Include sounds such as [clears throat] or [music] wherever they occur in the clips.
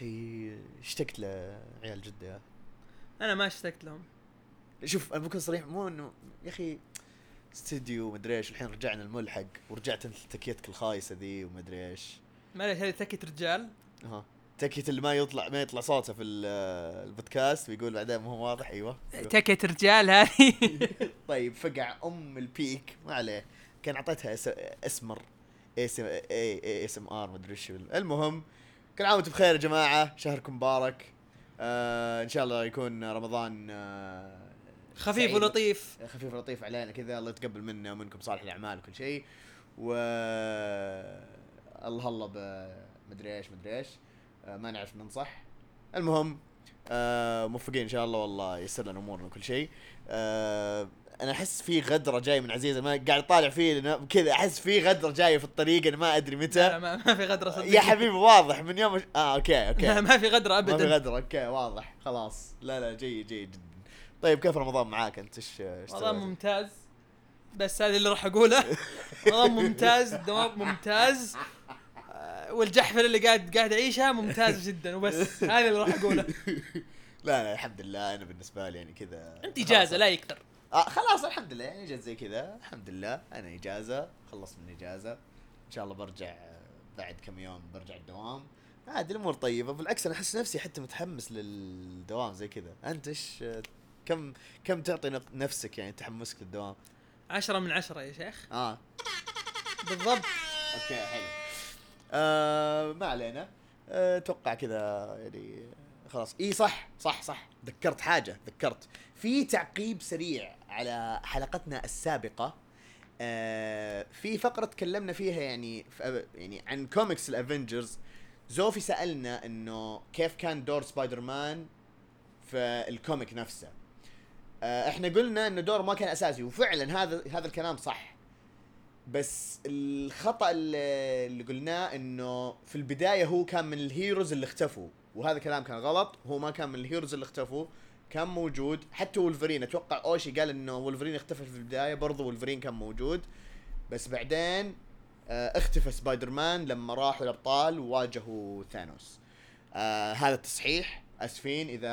أخي اشتقت لعيال جدة يا. أنا ما اشتقت لهم. شوف أنا بكون صريح مو إنه يا أخي استديو مدري إيش الحين رجعنا الملحق ورجعت أنت تكيتك الخايسة ذي ومدري إيش. معليش هذه تكت رجال؟ ها تكيت اللي ما يطلع ما يطلع صوته في ال- البودكاست ويقول بعدين ما هو واضح أيوه. تكت رجال هذه؟ [laughs] طيب فقع أم البيك ما عليه. كان أعطيتها اس- اسمر S A A S M R مدري إيش. المهم كل عام وأنتم بخير يا جماعة شهركم مبارك. آه إن شاء الله يكون رمضان آه خفيف. ولطيف. خفيف لطيف علينا كذا الله يتقبل منا ومنكم صالح الأعمال وكل شيء. و الله الله بمدري إيش مدري إيش. آه، ما نعرف ننصح. المهم آه، موفقين إن شاء الله والله ييسر لنا أمورنا وكل شيء. آه، أنا أحس في غدرة جاي من عزيزه ما قاعد طالع فيه لأنه كذا أحس في غدرة جاية في الطريق أنا ما أدري لا متى ما, ما في غدرة صدق يا حبيبي واضح من يوم آه okay okay. لا [laughs] ما في غدرة ما في ابدا. غدرة okay واضح خلاص. لا لا جيد جيد جدا. طيب كيف رمضان معاك؟ أنت إيش سويت؟ ممتاز. بس هذا اللي راح أقوله. [laughs] والله ممتاز الدوام ممتاز. آه، والجحفلة اللي قاعد قاعد أعيشها ممتاز جدا. وبس هذا اللي راح أقوله. [laughs] لا لا الحمد لله أنا بالنسبة لي يعني كذا أنت اجازه لا يكثر. آه خلاص الحمد لله يعني جت زي كذا. الحمد لله أنا إجازة خلصت من إجازة. إن شاء الله برجع آه، بعد كم يوم برجع الدوام. عادي الأمور طيبة. بالعكس أنا أحس نفسي حتى متحمس للدوام زي كذا. أنت إيش آه، كم كم تعطي نف- نفسك يعني تحمسك للدوام؟ عشرة من عشرة يا شيخ. آه. بالضبط. أوكي حلو. آه ما علينا. آه، أتوقع كذا يعني خلاص. إي صح صح صح. ذكرت حاجة ذكرت. في تعقيب سريع على حلقتنا السابقة. آه في فقرة تكلمنا فيها يعني في يعني عن كوميكس الافنجرز زوفي سألنا إنه كيف كان دور سبايدر مان في ال comic نفسه. آه إحنا قلنا إنه دوره ما كان أساسي وفعلا هذا هذا الكلام صح. بس الخطأ اللي اللي قلناه إنه في البداية هو كان من ال heroes اللي اختفوا. وهذا كلام كان غلط. هو ما كان من ال heroes اللي اختفوا. كان موجود. حتى ولفرين أتوقع أوشي قال إنه ولفرين اختفى في البداية برضه ولفرين كان موجود. بس بعدين آه اختفى سبايدر مان لما راحوا الأبطال وواجهوا ثانوس. آه هذا التصحيح. آسفين إذا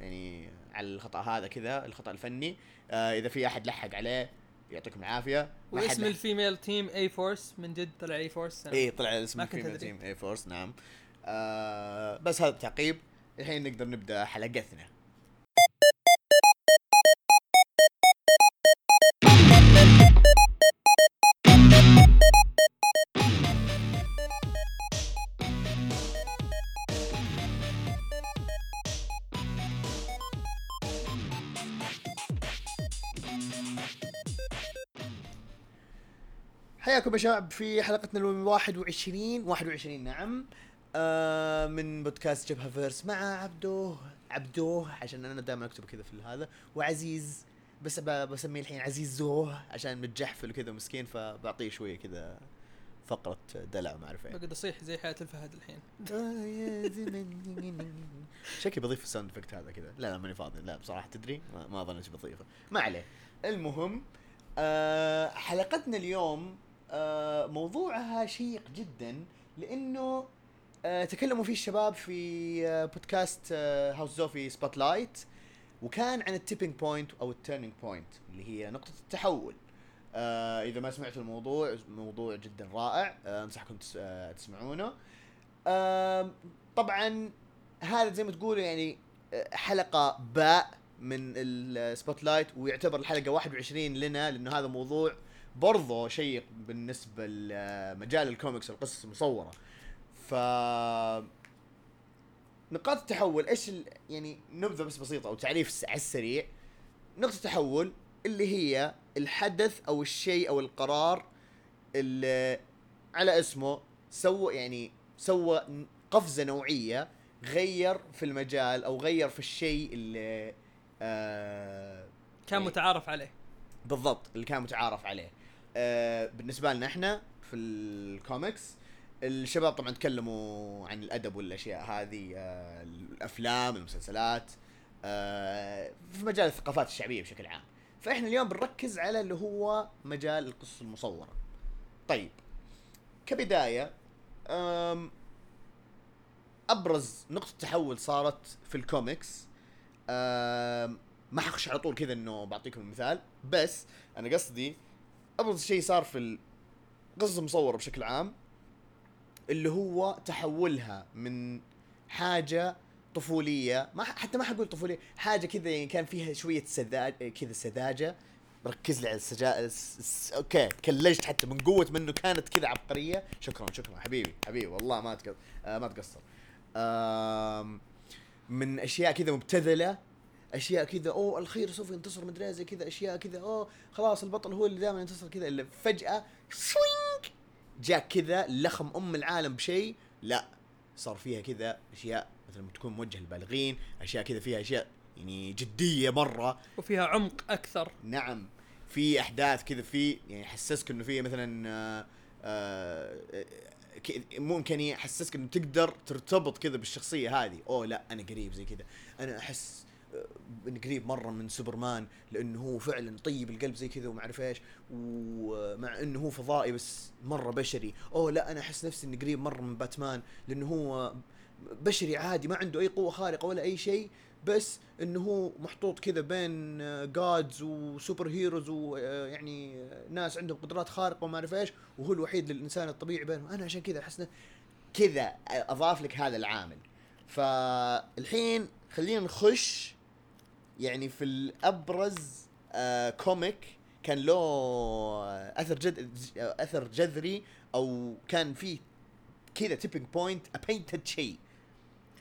يعني على الخطأ هذا كذا الخطأ الفني. آه إذا في أحد لحق عليه يعطيكم العافية. واسم. ال female team A-Force من جد طلع A-Force إيه طلع اسم ال female. team A-Force نعم. آه بس هذا التعقيب. الحين نقدر نبدأ حلقتنا. حياكم يا شباب في حلقتنا ال 21 21 نعم. آه من بودكاست جبهة verse مع عبدو عبدو عشان أنا دائما أكتب كذا في هذا وعزيز بس بسميه الحين عزيز زوه عشان متجحفل وكذا مسكين فبعطيه شوية كذا فقرة دلع ما أعرف إيه. بقعد اصيح زي حياة الفهد الحين. شكلي بضيف ال sound effect هذا كذا. لا لا ماني فاضي. لا بصراحة تدري ما, ما اظن اني بضيفه. ما عليه. المهم آه حلقتنا اليوم آه موضوعها شيق جدا لأنه آه تكلموا فيه الشباب في آه بودكاست آه هاوس زوفي spotlight وكان عن ال tipping point أو ال turning point اللي هي نقطة التحول. آه إذا ما سمعتوا الموضوع موضوع جدا رائع. آه أنصحكم آه تسمعونه. آه طبعا هذا زي ما تقولوا يعني آه، حلقة باء من ال spotlight ويعتبر الحلقة 21 لنا لأنه هذا موضوع برضه شيق بالنسبة لمجال الكوميكس والقصص المصورة. ف نقاط التحول إيش ال... يعني نبذة بس بسيطة أو تعريف على السريع نقطة التحول اللي هي الحدث أو الشيء أو القرار اللي على اسمه سوى يعني سوى قفزة نوعية غير في المجال أو غير في الشيء اللي آه كان إيه. متعارف عليه بالضبط اللي كان متعارف عليه آه بالنسبة لنا إحنا في الكوميكس الشباب طبعا تكلموا عن الأدب والأشياء هذه آه الأفلام المسلسلات آه في مجال الثقافات الشعبية بشكل عام. فإحنا اليوم بنركز على اللي هو مجال القصص المصورة. طيب كبداية أبرز نقطة تحول صارت في الكوميكس. ما حخش على طول كذا إنه بعطيكم المثال بس أنا قصدي أبرز شيء صار في القصص المصورة بشكل عام اللي هو تحولها من حاجة طفولية ما حتى ما حقول طفولية حاجة كذا يعني كان فيها شوية سذاجه كذا سذاجة. ركز لي على السجا الس... الس... أوكي تكلجت حتى من قوة منه كانت كذا عبقرية. شكرا شكرا حبيبي حبيبي والله ما تقصر آه ما تقصر. من أشياء كذا مبتذلة أشياء كذا أوه الخير سوف ينتصر مدري زي كذا أشياء كذا أوه خلاص البطل هو اللي دائما ينتصر كذا الا فجأة سوينج! جاء كذا لخم أم العالم بشيء لا صار فيها كذا أشياء مثلا تكون موجهه للبالغين أشياء كذا فيها أشياء يعني جدية مرة. وفيها عمق أكثر. نعم في أحداث كذا في يعني يحسسك إنه في مثلا آه، آه، ممكن يحسسك إنه تقدر ترتبط كذا بالشخصية هذه. أوه لا أنا قريب زي كذا. أنا أحس قريب مرة من سوبرمان لأنه هو فعلا طيب القلب زي كذا وما أعرف إيش ومع إنه هو فضائي بس مرة بشري. أوه لا أنا أحس نفسي إني قريب مرة من باتمان لأنه هو بشري عادي ما عنده أي قوة خارقة ولا أي شيء بس إنه هو محطوط كذا بين gods و superheroes ويعني ناس عندهم قدرات خارقة وما أعرف إيش وهو الوحيد للإنسان الطبيعي بينهم. أنا عشان كذا أحس كذا أضاف لك هذا العامل. فالحين خلينا نخش يعني في الابرز آه comic كان له أثر جد أثر جذري أو كان فيه كذا tipping point ابينتد شيء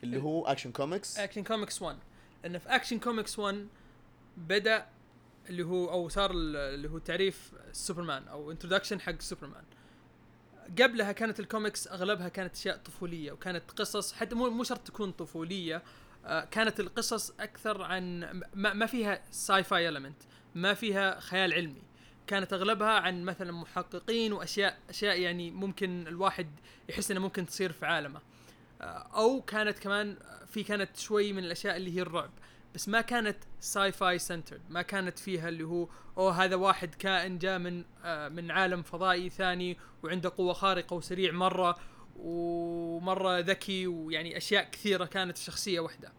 اللي هو اكشن كوميكس Action Comics 1 لأن في اكشن كوميكس 1 بدأ اللي هو أو صار ال- اللي هو تعريف سوبرمان أو introduction حق سوبرمان قبلها كانت الكوميكس أغلبها كانت أشياء طفولية وكانت قصص حتى مو مو شرط تكون طفولية كانت القصص أكثر عن ما, ما فيها sci-fi element ما فيها خيال علمي. كانت أغلبها عن مثلا محققين واشياء أشياء يعني ممكن الواحد يحس انها ممكن تصير في عالمه. آه، أو كانت كمان في كانت شوي من الأشياء اللي هي الرعب بس ما كانت sci-fi centered ما كانت فيها اللي هو أوه هذا واحد كائن جاء من آه من عالم فضائي ثاني وعنده قوة خارقة وسريع مرة ومرة ذكي ويعني أشياء كثيرة كانت شخصية واحدة.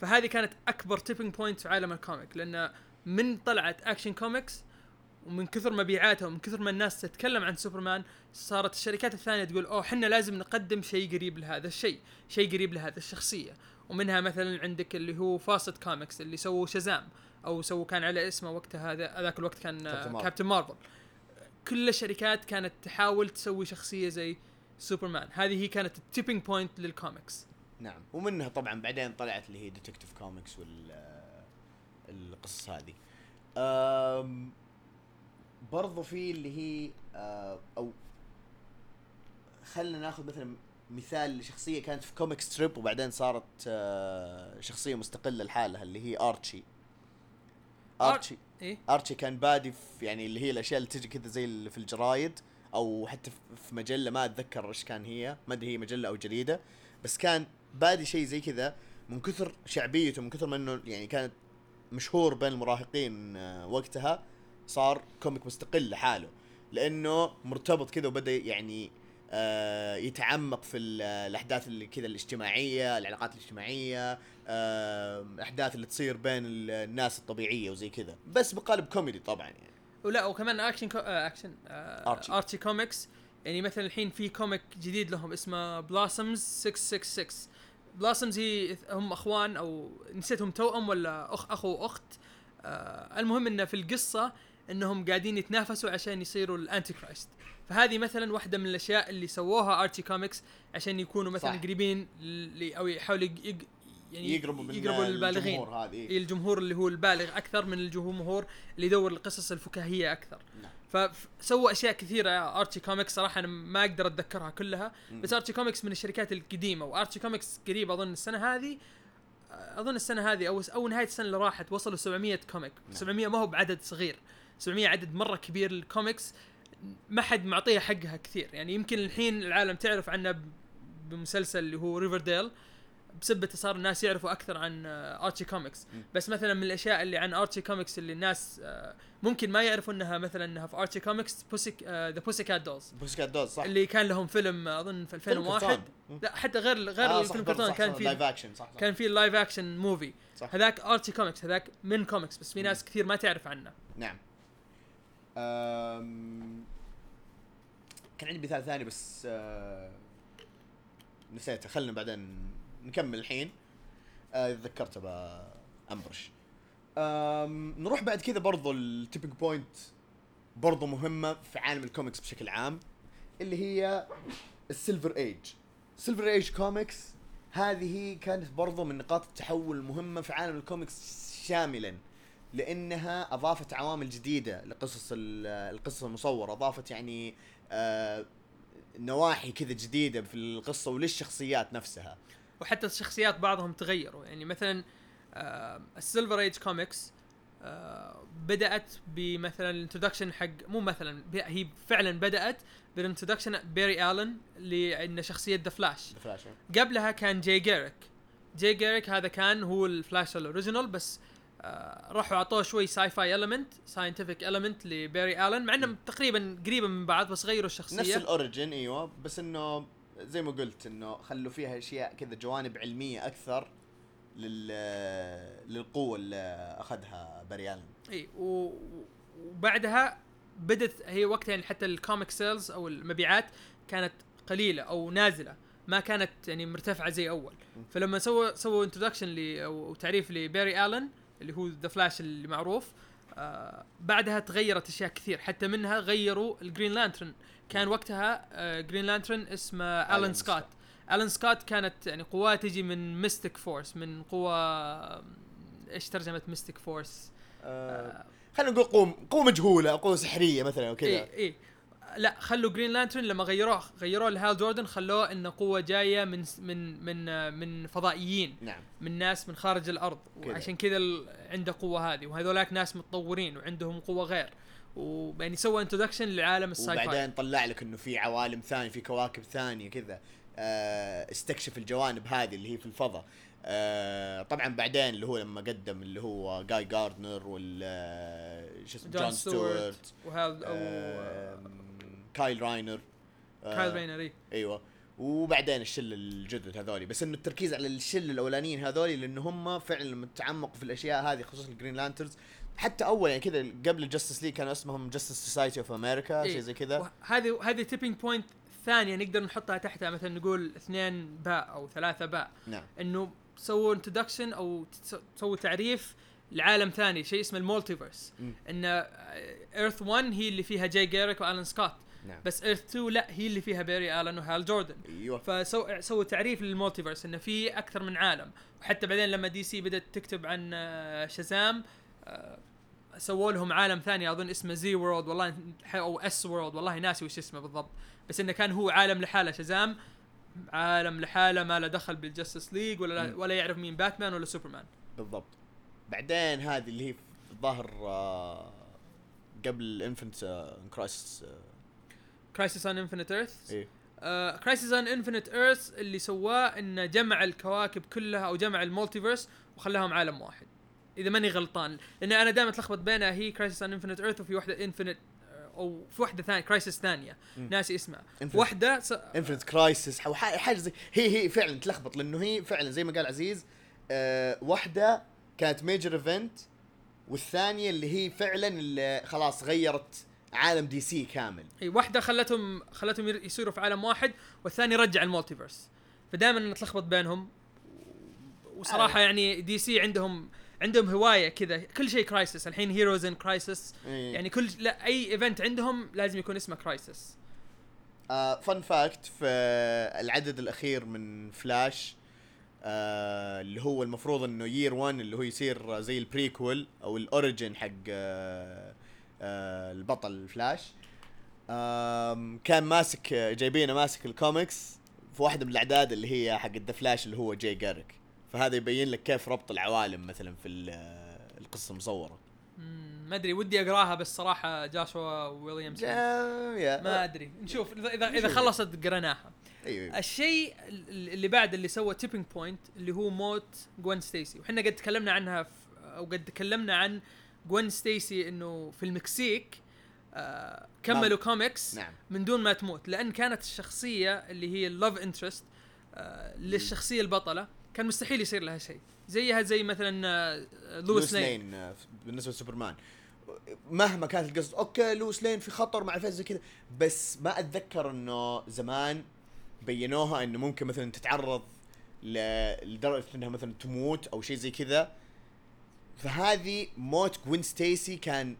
فهذه كانت أكبر tipping point في عالم ال comic لأن من طلعت Action Comics ومن كثر مبيعاتها ومن كثر ما الناس تتكلم عن سوبرمان صارت الشركات الثانية تقول أوه إحنا لازم نقدم شيء قريب لهذا الشيء شيء قريب لهذا الشخصية. ومنها مثلا عندك اللي هو Fawcett Comics اللي سووا شازام أو سووا كان على اسمه وقتها هذا هذاك الوقت كان كابتن مارفل. كابتن مارفل كل الشركات كانت تحاول تسوي شخصية زي سوبرمان. هذه هي كانت ال tipping point لل comics نعم. ومنها طبعا بعدين طلعت اللي هي Detective Comics وال آه، القصص هذه. برضو في اللي هي آه، أو خلينا ناخذ مثلا مثال لشخصية كانت في comic strip وبعدين صارت آه، شخصية مستقلة لحالها اللي هي ارتشي ارتشي إيه؟ ارتشي كان بادي في يعني اللي هي الأشياء اللي تجي كذا زي اللي في الجرايد. أو حتى في- مجلة ما أتذكر إيش كان هي ما أدري هي مجلة أو جريدة بس كان بادي شيء زي كذا من كثر شعبيته من كثر ما إنه يعني كانت مشهور بين المراهقين آه، وقتها صار comic مستقل لحاله لأنه مرتبط كذا وبدأ يعني آه، يتعمق في ال- الأحداث اللي كذا الاجتماعية العلاقات الاجتماعية آه، الأحداث اللي تصير بين ال- الناس الطبيعية وزي كذا بس بقالب كوميدي طبعا يعني. ولا وكمان Action Co... آه اكشن آه أرشي. Archie Comics يعني مثلا الحين في comic جديد لهم اسمه Blossoms 666 Blossoms هي هم أخوان أو نسيتهم توأم ولا أخ اخو وأخت آه المهم انه في القصة إنهم قاعدين يتنافسوا عشان يصيروا ال Antichrist فهذه مثلا واحدة من الأشياء اللي سووها Archie Comics عشان يكونوا مثلا صح. قريبين ل... أو يحاولوا. يعني يقربوا من يقربوا للبالغين. الجمهور هذه. إيه الجمهور اللي هو البالغ أكثر من الجمهور اللي يدور القصص الفكاهية أكثر. نعم. فسووا أشياء كثيرة. Archie Comics صراحة أنا ما أقدر أتذكرها كلها. بس Archie Comics من الشركات القديمة و Archie Comics قريب أظن السنة هذه أظن السنة هذه أو أو نهاية السنة اللي راحت وصلوا 700 comic نعم. 700 ما هو بعدد صغير. 700 عدد مرة كبير للكوميكس ما حد معطيها حقها كثير. يعني يمكن الحين العالم تعرف عنه بمسلسل اللي هو Riverdale بسبته صار الناس يعرفوا أكثر عن آه، Archie Comics. بس مثلا من الأشياء اللي عن Archie Comics اللي الناس آه، ممكن ما يعرفوا إنها مثلا إنها في Archie Comics Pussy the Pussycat Dolls Pussycat Dolls صح اللي كان لهم فيلم آه، أظن في فيلم 2001 كرتون. مم. لا حتى غير غير آه، الفيلم كرتون كان في live action صح صح كان في live action movie. هذاك Archie Comics هذاك من كوميكس بس في. ناس كثير ما تعرف عنه نعم أم... كان عندي مثال ثاني بس آه... نسيته خلنا بعدين نكمل الحين. آه... بأمبرش أم... نروح بعد كذا برضو ال tipping point برضو مهمة في عالم الكوميكس بشكل عام اللي هي ال Silver Age Silver Age comics هذه كانت برضو من نقاط التحول المهمة في عالم الكوميكس شاملا لأنها أضافت عوامل جديدة لقصص ال- القصص المصورة. أضافت يعني آه نواحي كذا جديدة في القصة وللشخصيات نفسها. وحتى الشخصيات بعضهم تغيروا. يعني مثلا ال Silver Age comics بدأت بمثلا ال introduction حق مو مثلا هي فعلا بدأت بال introduction Barry Allen لأن شخصية The Flash. قبلها كان Jay Garrick. Jay Garrick هذا كان هو ال Flash ال original بس آه راحوا أعطوه شوي sci-fi element scientific element ل Barry Allen مع انهم تقريبا قريبه من بعض بس غيروا الشخصية. نفس ال origin إيوه بس إنه زي ما قلت إنه خلوا فيها أشياء كذا جوانب علمية أكثر لل للقوة اللي أخذها Barry Allen. إي و- وبعدها بدت هي وقتها يعني حتى ال comic sales أو المبيعات كانت قليلة أو نازلة ما كانت يعني مرتفعة زي أول. فلما سووا سووا introduction ل أو تعريف ل Barry Allen اللي هو The Flash اللي معروف آه بعدها تغيرت أشياء كثير. حتى منها غيروا ال Green Lantern كان وقتها آه Green Lantern اسمه Alan Scott. Alan Scott كانت يعني قواه تجي من mystic force من قوة إيش ترجمة mystic force آه خلينا نقول قوة قوة مجهولة قوة سحرية مثلا وكذا. اي اي لا خلوا Green Lantern لما غيروه. غيروه ل Hal Jordan خلوه إنه قوة جاية من من من من فضائيين. نعم. من ناس من خارج الأرض. كذا. وعشان كذا ال- عنده قوة هذه. وهذولاك ناس متطورين وعندهم قوة غير. ويعني سوى introduction لعالم ال sci-fi وبعدين طلع لك إنه في عوالم ثانية في كواكب ثانية كذا. آه استكشف الجوانب هذه اللي هي في الفضاء. آه طبعا بعدين اللي هو لما قدم اللي هو Guy Gardner وال آه، شو اسمه John Stewart Stewart وهذا آه Kyle Rayner. آه، Kyle Rayner إي. إيوه. وبعدين الشله الجدد هذولي. بس انه التركيز على الشله الأولانيين هذولي لأن هم فعلا لما تعمقوا في الأشياء هذه خصوصا ال Green Lanterns حتى أول يعني كذا قبل ال Justice League كانوا اسمهم Justice Society of America إيه. شيء زي كذا. وهذه هذه tipping point ثانية نقدر نحطها تحتها. مثلا نقول اثنين باء أو ثلاثة باء. نعم. إنه سووا introduction أو سووا تعريف لعالم ثاني شيء اسمه ال multiverse. إن Earth 1 هي اللي فيها Jay Garrick و Alan Scott نعم. بس Earth 2 لا هي اللي فيها Barry Allen و Hal Jordan أيوه. فسووا سووا تعريف لل multiverse إنه في أكثر من عالم. وحتى بعدين لما DC بدأت تكتب عن آه، Shazam آه، سووا لهم عالم ثاني أظن اسمه Z World والله أو S World والله ناسي وش اسمه بالضبط. بس إنه كان هو عالم لحاله Shazam عالم لحاله ما له دخل بال Justice League ولا مم. ولا يعرف مين باتمان ولا سوبرمان بالضبط. بعدين هذه اللي هي الظاهر آه، قبل Infinite Crisis Crisis on Infinite Earth إيه. Crisis on Infinite Earth اللي سواه إنه جمع الكواكب كلها أو جمع ال multiverse وخلاهم عالم واحد. إذا ماني غلطان. لأن أنا دائما أتلخبط بينها هي Crisis on Infinite Earth وفي واحدة Infinite أو في واحدة ثانية Crisis ثانية. ناسي اسمها. Infinite. واحدة س... Infinite Crisis أو حاجة زي هي هي فعلا تلخبط لأنه هي فعلا زي ما قال عزيز آه واحدة كانت major event والثانية اللي هي فعلا اللي خلاص غيرت عالم DC كامل. إي واحدة خلتهم خلتهم ير- يصيروا في عالم واحد والثاني رجع ال multiverse. فدائما نتلخبط بينهم. وصراحة آه. يعني DC عندهم عندهم هواية كذا. كل شيء Crisis الحين Heroes in Crisis. يعني كل لا أي event عندهم لازم يكون اسمه Crisis آه fun fact في العدد الأخير من فلاش آه اللي هو المفروض إنه Year 1 اللي هو يصير زي ال prequel أو ال origin حق آه البطل فلاش كان ماسك جايبينه ماسك الكوميكس في واحدة من الأعداد اللي هي حق The Flash اللي هو جاي جاريك فهذا يبين لك كيف ربط العوالم مثلا في ال- القصة المصورة. ما أدري ودي أقراها بس صراحة جاشوا ويليامز ما أدري. نشوف إذا إذا. خلصت قريناها أيوه أيوة. الشيء ال- اللي بعد اللي سوى tipping point اللي هو موت جوين ستيسي. وحنا قد تكلمنا عنها أو قد تكلمنا عن جوين ستيسي إنه في المكسيك آه كملوا كوميكس نعم. من دون ما تموت. لأن كانت الشخصية اللي هي ال love interest آه للشخصية البطلة كان مستحيل يصير لها شيء. زيها زي مثلا آه لويس لين لين بالنسبة لسوبرمان. مهما كانت القصة أوكي لويس لين في خطر مع فيز زي كذا بس ما أتذكر إنه زمان بينوها إنه ممكن مثلا تتعرض لدرجة إنها مثلا تموت أو شيء زي كذا. فهذه موت جوين ستيسي كان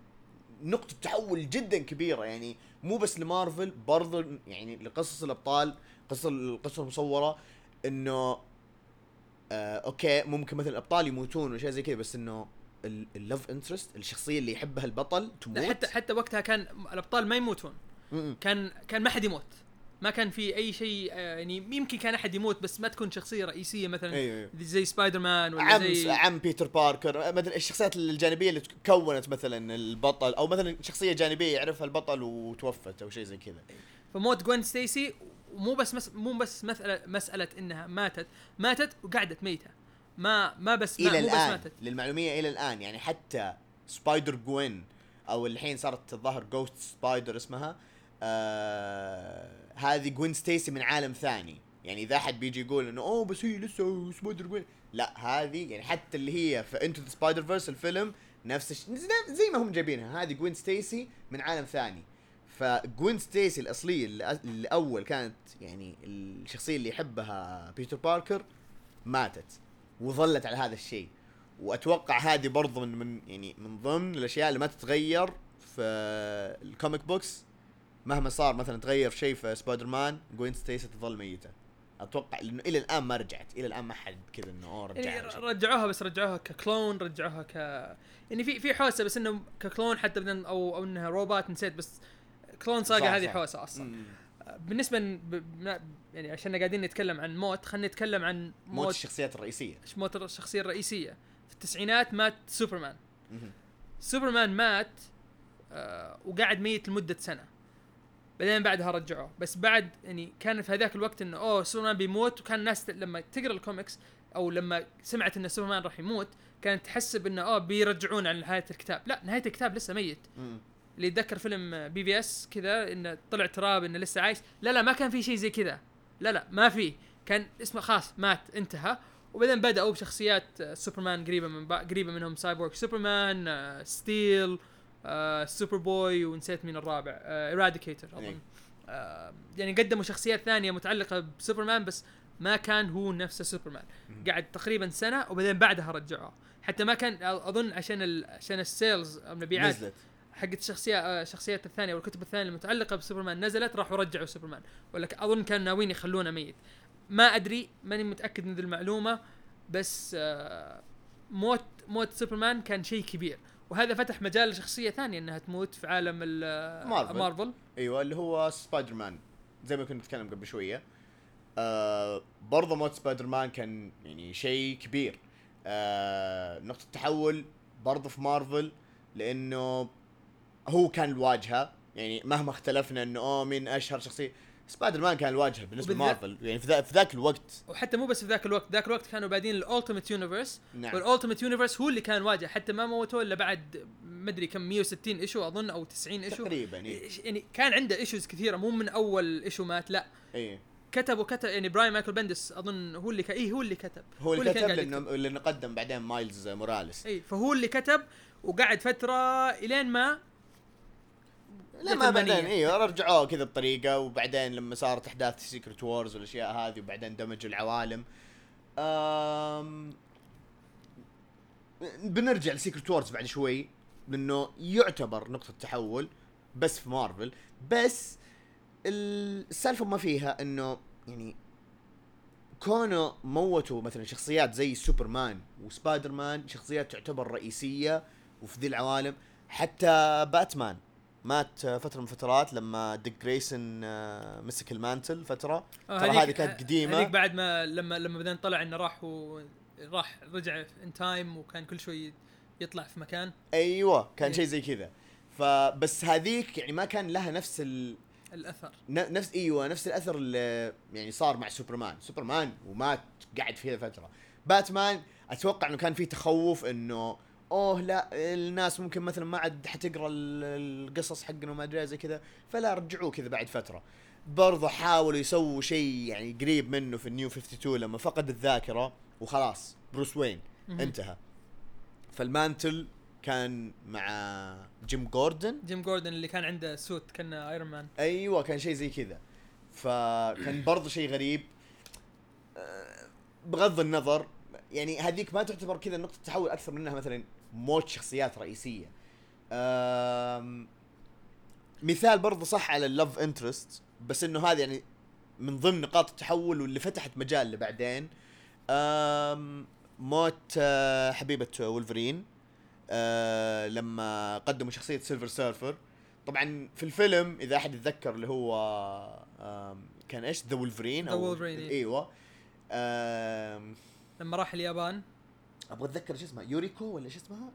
نقطة تحول جدا كبيرة يعني مو بس لمارفل برضو يعني لقصص الأبطال قصص القصة المصورة إنه آه أوكي ممكن مثلا الأبطال يموتون واشياء زي كذا بس إنه ال love interest الشخصية اللي يحبها البطل تموت. حتى حتى وقتها كان الأبطال ما يموتون. م-م. كان كان ما حد يموت. ما كان في أي شيء آه، يعني يمكن كان أحد يموت بس ما تكون شخصية رئيسية مثلا أيوه. زي سبايدر مان ولا عم زي عم بيتر باركر مثلا الشخصيات الجانبية اللي كونت مثلا البطل أو مثلا شخصية جانبية يعرفها البطل وتوفت أو شيء زي كذا. فموت جوين ستيسي ومو بس مس مو بس مسألة مسألة إنها ماتت ماتت وقعدت ميتة. ما ما بس ما إلى مو بس الآن ماتت. للمعلومية إلى الآن يعني حتى سبايدر جوين أو الحين صارت الظاهر Ghost Spider اسمها آه هذه جوين ستيسي من عالم ثاني. يعني إذا أحد بيجي يقول إنه أوه بس هي لسه سبايدر جوين لا هذه يعني حتى اللي هي في Into the Spider-Verse الفيلم نفس الش... زي- ما هم جايبينها. هذه جوين ستيسي من عالم ثاني. فجوين ستيسي الأصلية اللي اول كانت يعني الشخصية اللي يحبها بيتر باركر ماتت وظلت على هذا الشيء. وأتوقع هذه برضو من من يعني من ضمن الأشياء اللي ما تتغير في ال comic books مهما صار مثلا تغير شيء في سبايدر مان جوين ستيسي تظل ميتة. أتوقع لأنه إلى الآن ما رجعت. إلى الآن ما حد كذا إنه أوه يعني رجعها رجعوها بس رجعوها ك clone رجعوها ك يعني في في حوسة بس إنه ك clone حتى بعدين أو أو إنها روبوت نسيت بس clone صح، saga هذه. حوسة أصلا. مم. بالنسبة ب... يعني عشان قاعدين نتكلم عن موت خلينا نتكلم عن موت موت الشخصيات الرئيسية. موت الشخصية الرئيسية. في التسعينات مات سوبرمان. سوبرمان مات آه وقعد ميت لمدة سنة. بعدين بعدها رجعوه. بس بعد يعني كان في هذاك الوقت إنه أوه سوبرمان بيموت وكان الناس لما تقرأ الكوميكس أو لما سمعت إن سوبرمان راح يموت كانت تحسب انه أوه بيرجعون عن نهاية الكتاب. لا نهاية الكتاب لسه ميت. اللي يتذكر فيلم BvS كذا إنه طلع تراب إنه لسه عايش. لا لا ما كان في شيء زي كذا. لا لا ما في. كان اسمه خلاص مات انتهى. وبعدين بدأوا بشخصيات آه، سوبرمان قريبة من با... قريبة منهم سايبورغ سوبرمان ستيل آه، سوبر بوي ونسيت مين الرابع. اراديكيتر إيه. أظن. آه، يعني قدموا شخصيات ثانية متعلقة بسوبرمان بس ما كان هو نفسه سوبرمان. قعد تقريبا سنة وبعدين بعدها رجعوه. حتى ما كان أظن عشان ال... عشان ال sales المبيعات حقت الشخصية آه، الشخصيات الثانية والكتب الثانية المتعلقة بسوبرمان نزلت راحوا رجعوا سوبرمان. ولا أظن كانوا ناويين يخلونه ميت. ما أدري ماني متأكد من ذي المعلومة بس آه، موت موت سوبرمان كان شيء كبير. وهذا فتح مجال لشخصية ثانية إنها تموت في عالم ال- مارفل. مارفل. أيوه اللي هو سبايدر مان زي ما كنا نتكلم قبل شوية. آه برضه موت سبايدر مان كان يعني شيء كبير. آه نقطة تحول برضه في مارفل لأنه هو كان الواجهه يعني مهما اختلفنا إنه أوه مين أشهر شخصية. سبايدر مان كان الواجهة بالنسبة لمارفل يعني في, ذا في ذاك الوقت. وحتى مو بس في ذاك الوقت ذاك الوقت كانوا بادين ال Ultimate Universe نعم. وال Ultimate Universe هو اللي كان واجه حتى ما موتوه إلا بعد مدري كم 160 issue أظن أو 90 issue تقريبا إيه. يعني كان عنده issues كثيرة مو من أول issue مات لا. إيه. كتب وكتب يعني براين مايكل بندس أظن هو اللي ك... إيه هو اللي كتب. هو اللي كان كتب قاعد لأنه لأنه قدم بعدين مايلز موراليس. اي فهو اللي كتب وقعد فترة إلين ما لا ما. بعدين أيوه رجعوه كذا بطريقه وبعدين لما صارت أحداث Secret Wars والأشياء هذه وبعدين دمجوا العوالم. أم بنرجع ل Secret Wars بعد شوي لأنه يعتبر نقطة تحول بس في مارفل بس السالفة ما فيها إنه يعني كونه موتوا مثلا شخصيات زي سوبرمان وسبايدر مان شخصيات تعتبر رئيسية وفي ذي العوالم حتى باتمان مات فترة من فترات لما ديك جريسون آه، مسك ال mantle فترة. آه، ترى هذه كانت قديمة. هذيك بعد ما لما لما بعدين طلع إنه راح و راح رجع in time وكان كل شوي يطلع في مكان. أيوه كان إيه. شيء زي كذا. فبس هذيك يعني ما كان لها نفس ال... الأثر. نفس أيوه نفس الأثر اللي يعني صار مع سوبرمان. سوبرمان ومات قعد فيها فترة. باتمان أتوقع إنه كان في تخوف إنه اوه لا الناس ممكن مثلا ما عاد حتقرأ ال- القصص حقنا وما أدري زي كذا فلا رجعوه كذا بعد فترة. برضه حاولوا يسووا شيء يعني قريب منه في ال New 52 لما فقد الذاكرة وخلاص بروس وين. انتهى. فال mantle كان مع جيم جوردن جيم جوردن اللي كان عنده suit كان ايرون مان أيوه كان شيء زي كذا. فكان برضه شيء غريب. أه، بغض النظر يعني هذيك ما تعتبر كذا نقطة تحول أكثر منها مثلا موت شخصيات رئيسية. أم، مثال برضه صح على ال love interest بس إنه هذا يعني من ضمن نقاط التحول واللي فتحت مجال لبعدين أم، موت أه، حبيبة وولفرين أه، لما قدموا شخصية سيلفر سيرفر طبعا في الفيلم إذا أحد يتذكر اللي هو كان إيش؟ ذا The Wolverine، إيه. إيوه. لما راح اليابان. أبغى أتذكر شو اسمها يوريكو ولا شو اسمها؟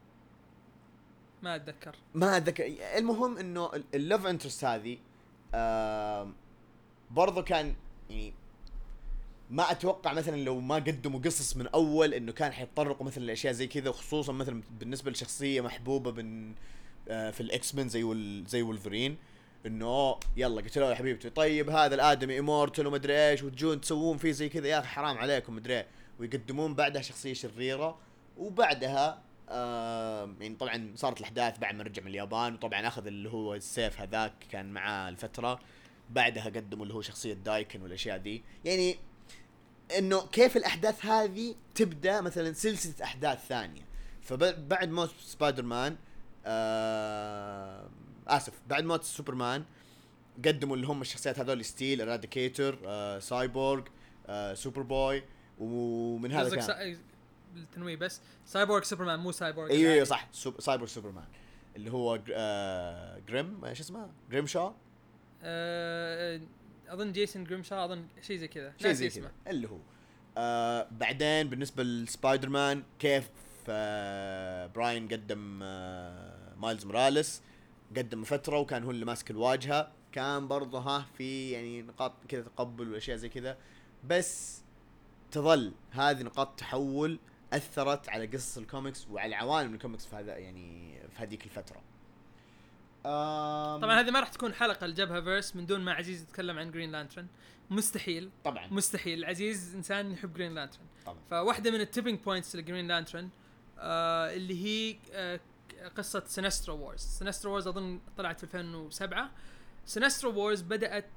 ما أتذكر. ما أتذكر. المهم إنه ال love interest هذه آم، برضو كان يعني ما أتوقع مثلا لو ما قدموا قصص من أول إنه كان حيتطرقوا مثلا لأشياء زي كذا وخصوصا مثلا بالنسبة لشخصية محبوبة من آه، في الاكس مان زي وال زي ولفرين إنه يلا قتلوه يا حبيبتي طيب هذا الآدمي immortal ومدري إيش وتجون تسوون فيه زي كذا يا أخي حرام عليكم مدري إيه. ويقدمون بعدها شخصية شريرة وبعدها آه يعني طبعا صارت الأحداث بعد ما رجع من اليابان وطبعا أخذ اللي هو السيف هذاك كان معاه الفترة بعدها قدموا اللي هو شخصية دايكن والأشياء دي يعني إنه كيف الأحداث هذه تبدأ مثلا سلسلة أحداث ثانية. فبعد موت سبايدر مان آه آسف بعد موت سوبرمان قدموا اللي هم الشخصيات هذول ستيل إراديكيتور آه سايبورغ آه سوبر بوي ومن هذا كان. سا... بالتنويه بس؟ سايبورغ سوبرمان مو سايبورغ. أيوه أيوه. صح. سوب سايبر سوبرمان. اللي هو جر- آه جريم آه، شو اسمه؟ جريم شا آه، أظن جيسون جريمشا أظن شيء زي كذا. شيء زي كذا. اللي هو. آه بعدين بالنسبة لسبايدر مان كيف آه براين قدم آه مايلز موراليس قدم فترة وكان هو اللي ماسك الواجهة. كان برضه ها في يعني نقاط كذا تقبل وأشياء زي كذا. بس تظل هذه نقاط تحول أثرت على قصص الكوميكس وعلى عوالم الكوميكس في هذا يعني في هذيك الفترة. طبعا هذه ما راح تكون حلقة الجحفلة فيرس من دون ما عزيز يتكلم عن جرين لانترن مستحيل. طبعا. مستحيل. عزيز إنسان يحب جرين لانترن طبعا. فواحدة من ال tipping points لجرين لانترن آه اللي هي آه قصة سينسترا وورز سينسترا وورز أظن طلعت في 2007 سينسترا وورز بدأت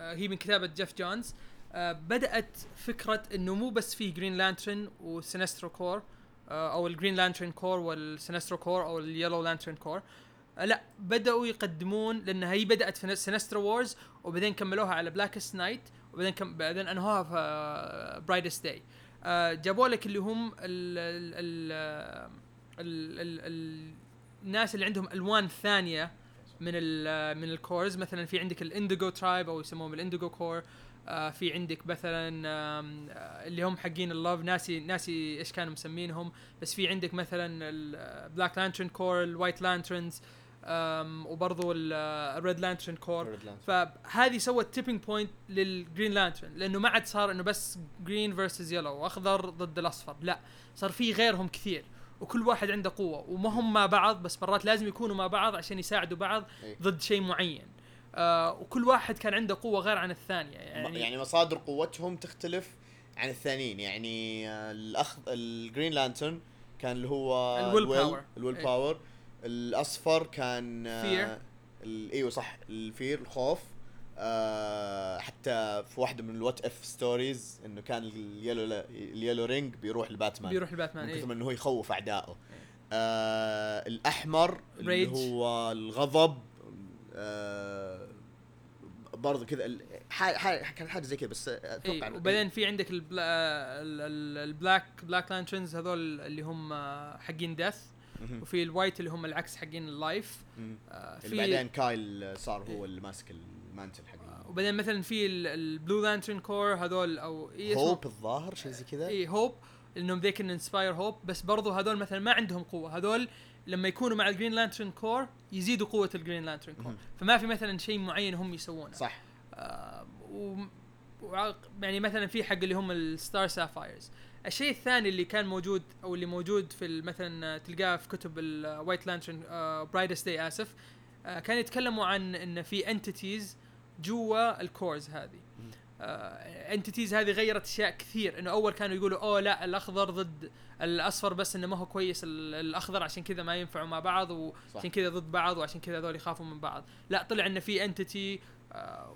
آه هي من كتابة جيف جونز آه بدأت فكرة إنه مو بس في جرين لانترن وسينسترا Corps آه أو الجرين لانترن Corps والسينسترا Corps أو ال Yellow Lantern Corps آه لا بدأوا يقدمون لأن هي بدأت في سينسترا وورز وبعدين كملوها على Blackest Night وبعدين كم بعدين أنهوها في Brightest Day آه جابوا لك اللي هم ال ال ال ال ال ال الناس اللي عندهم ألوان ثانية من ال من ال Corps مثلا في عندك ال Indigo Tribe أو يسموهم ال Indigo Corps آه في عندك مثلا آه، اللي هم حقين ال love ناسي ناسي إيش كانوا مسمينهم بس في عندك مثلا ال Black Lantern Corps ال White Lanterns وبرضو ال Red Lantern Corps فهذه sort tipping point للجرين لانترن لأنه ما عاد صار إنه بس green versus yellow وأخضر ضد الأصفر لا صار في غيرهم كثير وكل واحد عنده قوة وما هم مع بعض بس مرات لازم يكونوا مع بعض عشان يساعدوا بعض إيه. ضد شيء معين. آه وكل واحد كان عنده قوة غير عن الثانية يعني, يعني, مصادر قوتهم تختلف عن الثانيين يعني آه، الاخ الجرين لانترن كان اللي هو ال will power. ال will إيه. power الأصفر كان آه، إيوه صح ال fear الخوف آه حتى في واحدة من ال what if stories إنه كان ال yellow ال yellow ring بيروح لباتمان بيروح الباتمان من إيه. كثر إنه هو يخوف أعدائه آه الأحمر اللي Rage. هو الغضب آه برضه كذا كان حاجة زي كذا بس أتوقع إيه وبعدين في عندك البلا ال- ال- ال Black Black Lanterns هذول اللي هم آه، حقين death. وفي ال White اللي هم العكس حقين ال life. آه اللي بعدين كايل صار هو اللي ماسك ال mantle حق وبعدين مثلا في ال Blue Lantern Corps هذول أو إيه؟ hope الظاهر شيء زي كذا اي hope إنهم ذي كان inspire hope بس برضو هذول مثلا ما عندهم قوة هذول لما يكونوا مع الجرين لانترن Corps يزيدوا قوة الجرين لانترن Corps. فما في مثلا شيء معين هم يسوونه. صح. آه و وعق- يعني مثلا في حق اللي هم ال Star Sapphires الشيء الثاني اللي كان موجود أو اللي موجود في مثلا تلقاه في كتب ال White Lantern Brightest Day آسف. آه كانوا يتكلموا عن إن في entities جوا ال Corps هذه. entities هذه غيرت أشياء كثير. إنه أول كانوا يقولوا أوه لا الأخضر ضد الأصفر بس إنه ما هو كويس ال- الأخضر عشان كذا ما ينفعوا مع بعض وعشان كذا ضد بعض وعشان كذا هذول يخافوا من بعض. لا طلع إنه في entity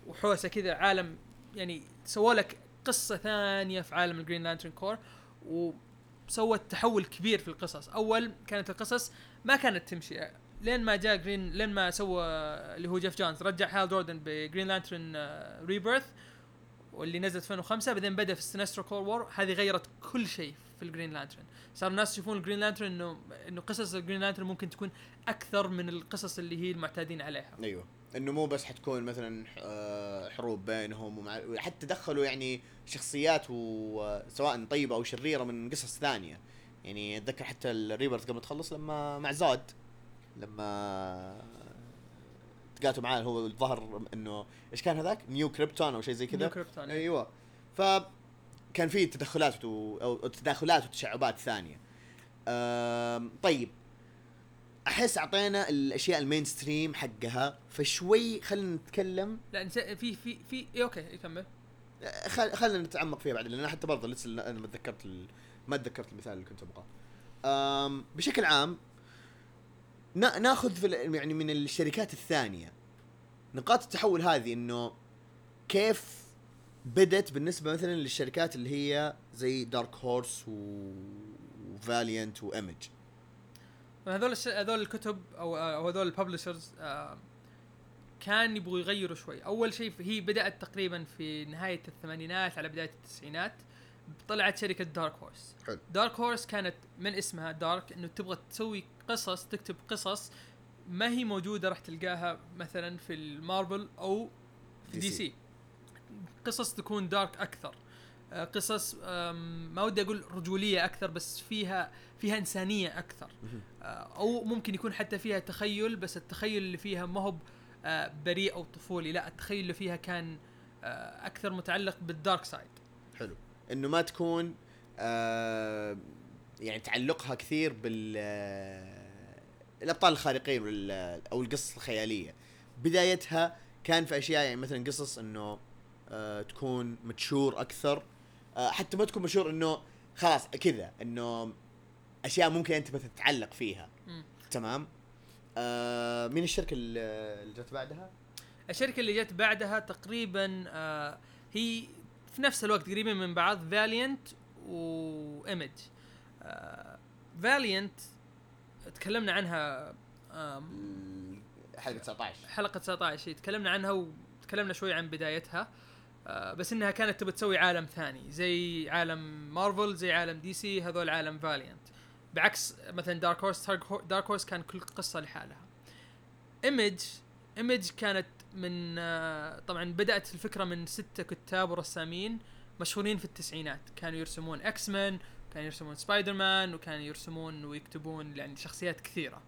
وحوسة كذا عالم يعني سووا لك قصة ثانية في عالم ال Green Lantern Corps وسوت تحول كبير في القصص. أول كانت القصص ما كانت تمشي. لين ما جاء Green لين ما سوى اللي هو جيف جونز رجع هال جوردن ب Green Lantern Rebirth واللي نزلت 2005 بعدين بدأ في Sinestro Corps War. هذه غيرت كل شيء في ال Green Lantern. صار الناس يشوفون ال Green Lantern انه إنه قصص ال Green Lantern ممكن تكون أكثر من القصص اللي هي المعتادين عليها. أيوه. إنه مو بس حتكون مثلا آه، حروب بينهم ومع حتى دخلوا يعني شخصيات وسواء طيبة أو شريرة من قصص ثانية. يعني أتذكر حتى ال Reapers قبل تخلص لما مع زاد لما تقاتلوا معاه هو الظاهر إنه إيش كان هذاك New Krypton أو شيء زي كذا New Krypton. أيوه ف كان في تدخلات و- أو تداخلات وتشعبات ثانية أم، طيب أحس أعطينا الأشياء ال mainstream حقها فشوي خلينا نتكلم لا نس- في في في إيه okay يكمل خل... خلينا نتعمق فيها بعدين لأن حتى برضه لسه أنا ما تذكرت ال... ما تذكرت المثال اللي كنت أبغاه. بشكل عام. ناخذ في. يعني من الشركات الثانية نقاط التحول هذه إنه كيف بدت بالنسبة مثلا للشركات اللي هي زي دارك هورس و... وفاليانت وايمج هذول الش... هذول الكتب أو أو هذول الببلشرز كان يبغوا يغيروا شوي أول شيء هي بدأت تقريبا في نهاية الثمانينات على بداية التسعينات طلعت شركة Dark Horse حلو. Dark Horse كانت من اسمها dark إنه تبغى تسوي قصص تكتب قصص ما هي موجودة راح تلقاها مثلا في المارفل أو في DC. قصص تكون dark أكثر. آه، قصص ما ودي أقول رجولية أكثر بس فيها فيها إنسانية أكثر. آه، أو ممكن يكون حتى فيها تخيل بس التخيل اللي فيها ما هو آه، بريء أو طفولي. لا التخيل اللي فيها كان أكثر متعلق بالدارك سايد حلو. إنه ما تكون آه يعني تعلقها كثير بال الأبطال الخارقين أو القصص الخيالية. بدايتها كان في أشياء يعني مثلا قصص إنه آه تكون متشور أكثر. آه حتى ما تكون مشهور إنه خلاص كذا إنه أشياء ممكن أنت مثلا تتعلق فيها. مم. تمام؟ آه مين الشركة اللي اللي جت بعدها؟ الشركة اللي جت بعدها تقريبا آه، هي في نفس الوقت قريبين من بعض Valiant و Image Valiant تكلمنا عنها حلقة 19 حلقة 19 هي تكلمنا عنها وتكلمنا شوي عن بدايتها. آه، بس إنها كانت تبي تسوي عالم ثاني زي عالم مارفل زي عالم DC هذول عالم Valiant بعكس مثلا Dark Horse Dark Horse كان كل قصة لحالها. Image Image كانت من آه، طبعا بدأت الفكرة من ستة كتاب ورسامين مشهورين في التسعينات كانوا يرسمون X-Men كانوا يرسمون سبايدر مان وكانوا يرسمون ويكتبون يعني شخصيات كثيرة.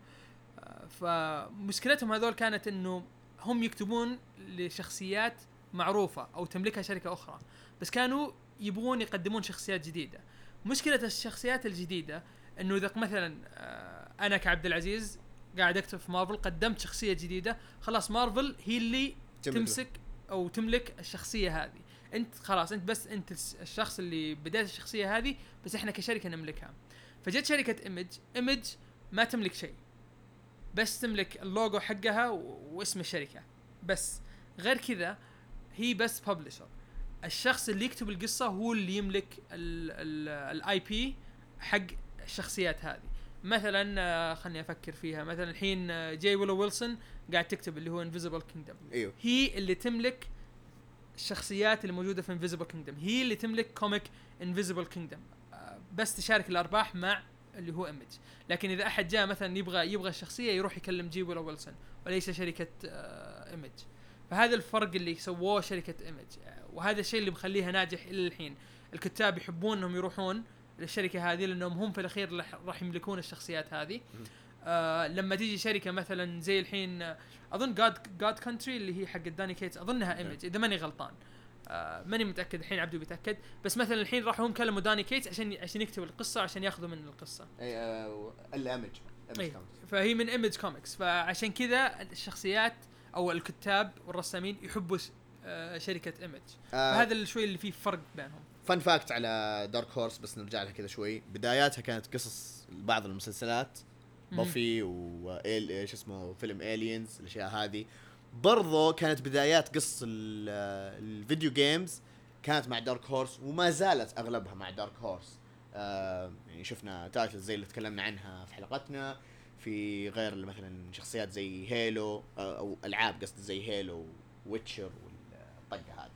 آه، فمشكلتهم هذول كانت إنه هم يكتبون لشخصيات معروفة أو تملكها شركة أخرى بس كانوا يبغون يقدمون شخصيات جديدة. مشكلة الشخصيات الجديدة إنه إذا مثلا آه، أنا كعبد العزيز قاعد أكتب في مارفل قدمت شخصية جديدة خلاص مارفل هي اللي. تمسك أو تملك الشخصية هذه. انت خلاص انت بس انت الشخص اللي بديت الشخصية هذه بس إحنا كشركة نملكها. فجت شركة Image Image ما تملك شيء بس تملك اللوجو حقها واسم الشركة. بس غير كذا هي بس publisher الشخص اللي يكتب القصة هو اللي يملك ال IP حق الشخصيات هذه. مثلا آه، خلني أفكر فيها. مثلا الحين جي ويلو ويلسون قاعد تكتب اللي هو Invisible Kingdom أيوه. هي اللي تملك الشخصيات اللي موجودة في Invisible Kingdom هي اللي تملك comic Invisible Kingdom بس تشارك الأرباح مع اللي هو Image لكن إذا أحد جاء مثلا يبغى يبغى الشخصية يروح يكلم جي ويلو ويلسون وليس شركة Image فهذا الفرق اللي سووه شركة Image وهذا الشيء اللي مخليها ناجح إلى الحين. الكتاب يحبون إنهم يروحون للشركة هذه لأنهم هم في الأخير راح يملكون الشخصيات هذه. آه لما تيجي شركة مثلا زي الحين أظن God God Country اللي هي حق داني كيتس أظنها Image إذا ماني غلطان. آه ماني متأكد الحين عبدو بيتأكد. بس مثلا الحين راحوا هم كلموا داني كيتس عشان عشان يكتب القصة عشان ياخذوا من القصة. اي آه، ال Image أي. فهي من Image Comics فعشان كذا الشخصيات أو الكتاب والرسامين يحبوا آه شركة Image آه. فهذا الشوي اللي فيه فرق بينهم. fun fact على Dark Horse بس نرجع لها كذا شوي. بداياتها كانت قصص بعض المسلسلات. Buffy وايل إيش اسمه فيلم Aliens الأشياء هذه. برضو كانت بدايات ال- ال video games كانت مع Dark Horse وما زالت أغلبها مع Dark Horse آه يعني شفنا title زي اللي تكلمنا عنها في حلقتنا في غير مثلا شخصيات زي Halo آه، أو ألعاب قصدي زي Halo Witcher والطقة هذه.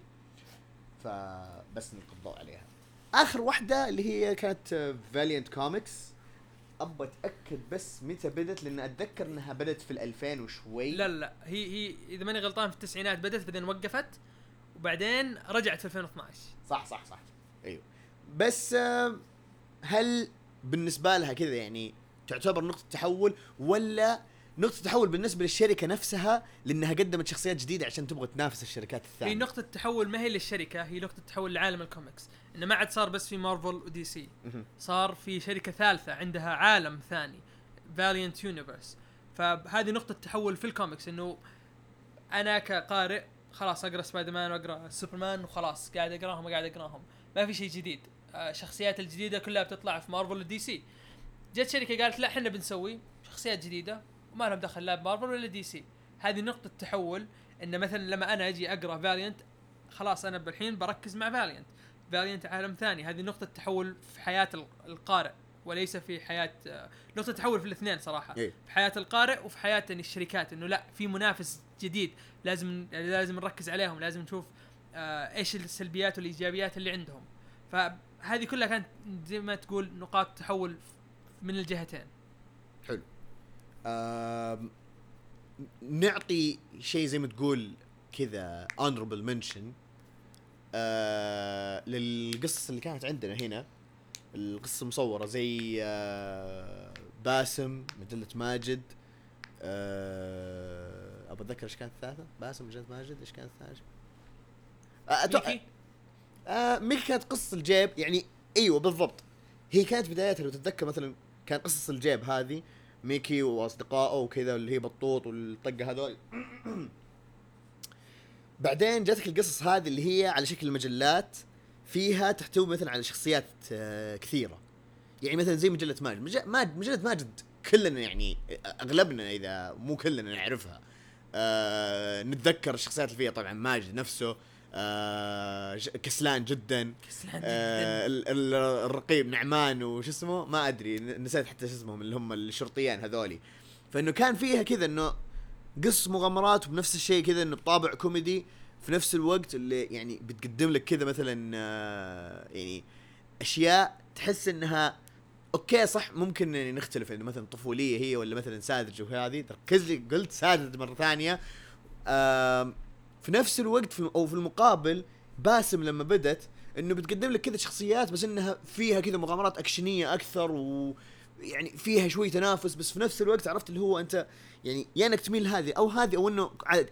فبس نلقي الضوء عليها. آخر واحدة اللي هي كانت Valiant Comics ابى اتاكد بس متى بدت لأن اتذكر انها بدت في ال2000 وشوي. لا لا هي هي اذا ماني غلطان في التسعينات بدات بعدين وقفت وبعدين رجعت في 2012 صح صح صح. أيوه. بس آه، هل بالنسبة لها كذا يعني تعتبر نقطة تحول ولا نقطة تحول بالنسبة للشركة نفسها لأنها قدمت شخصيات جديدة عشان تبغى تنافس الشركات الثانية. هي نقطة تحول ما هي للشركة هي نقطة تحول لعالم الكوميكس. إنه ما عاد صار بس في مارفل و DC. صار في شركة ثالثة عندها عالم ثاني Valiant Universe فهذه نقطة تحول في الكوميكس إنه أنا كقارئ خلاص أقرأ سبايدر مان وأقرأ سوبرمان وخلاص قاعد أقراهم وقاعد أقراهم. ما في شيء جديد. آه، الشخصيات الجديدة كلها بتطلع في مارفل ودي سي جت شركة قالت لا إحنا بنسوي شخصيات جديدة. وما لهم دخل لا بمارفل ولا دي سي. هذه نقطة تحول إن مثلا لما أنا أجي أقرأ فاليانت خلاص أنا بالحين بركز مع فاليانت فاليانت عالم ثاني. هذه نقطة تحول في حياة ال- القارئ وليس في حياة آه، نقطة تحول في الاثنين صراحة. إيه. في حياة القارئ وفي حياة الشركات إنه لا في منافس جديد لازم لازم نركز عليهم لازم نشوف آه إيش السلبيات والإيجابيات اللي عندهم. فهذه كلها كانت زي ما تقول نقاط تحول من الجهتين. حلو. نعطي شيء زي ما تقول كذا honorable mention آه للقصص اللي كانت عندنا هنا. القصة مصورة زي آه باسم مجلة ماجد. آه ابى أتذكر إيش كانت الثالثة؟ باسم مجلة ماجد إيش كانت الثالثة أتوقع- ميكي؟ آه ميكي كانت قصة الجيب يعني أيوه بالضبط. هي كانت بدايتها لو تتذكر مثلا كان قصص الجيب هذه. ميكي وأصدقائه وكذا اللي هي بطوط والطقة هذول. [clears throat] بعدين جاتك القصص هذه اللي هي على شكل مجلات فيها تحتوي مثلا على شخصيات آه كثيرة. يعني مثلا زي مجلة ماجد. مج- ماج- مجلة ماجد كلنا يعني أغلبنا إذا مو كلنا نعرفها. آه نتذكر الشخصيات اللي فيها. طبعا ماجد نفسه آه كسلان جدا. كسلان آه جدا ال- ال- الرقيب نعمان وش اسمه؟ ما أدري نسيت حتى شو اسمهم اللي هم الشرطيان هذولي. فإنه كان فيها كذا إنه قص مغامرات وبنفس الشيء كذا إنه بطابع كوميدي في نفس الوقت اللي يعني بتقدم لك كذا مثلا آه، يعني أشياء تحس إنها أوكي صح ممكن يعني نختلف. انه مثلا طفولية هي ولا مثلا ساذجة وهذه ركز لي قلت ساذج مرة ثانية. آم، في نفس الوقت في أو في المقابل باسم لما بدت إنه بتقدم لك كذا شخصيات بس إنها فيها كذا مغامرات أكشنية أكثر و يعني فيها شوي تنافس بس في نفس الوقت عرفت اللي هو أنت يعني يا إنك تميل هذه أو هذه أو إنه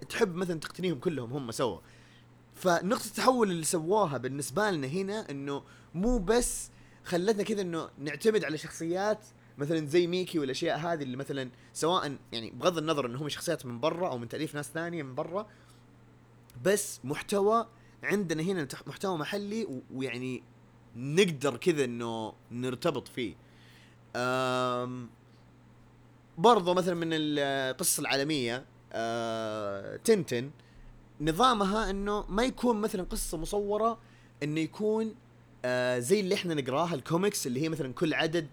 تحب مثلا تقتنيهم كلهم هم سوا. فنقطة التحول اللي سووها بالنسبة لنا هنا إنه مو بس خلتنا كذا إنه نعتمد على شخصيات مثلا زي ميكي والأشياء هذه اللي مثلا سواء يعني بغض النظر انهم شخصيات من برا أو من تأليف ناس ثانية من برا بس محتوى عندنا هنا محتوى محلي ويعني نقدر كذا إنه نرتبط فيه. أم برضو مثلا من القصص العالمية أه تنتن نظامها إنه ما يكون مثلا قصة مصورة إنه يكون آه زي اللي إحنا نقراها الكوميكس اللي هي مثلا كل عدد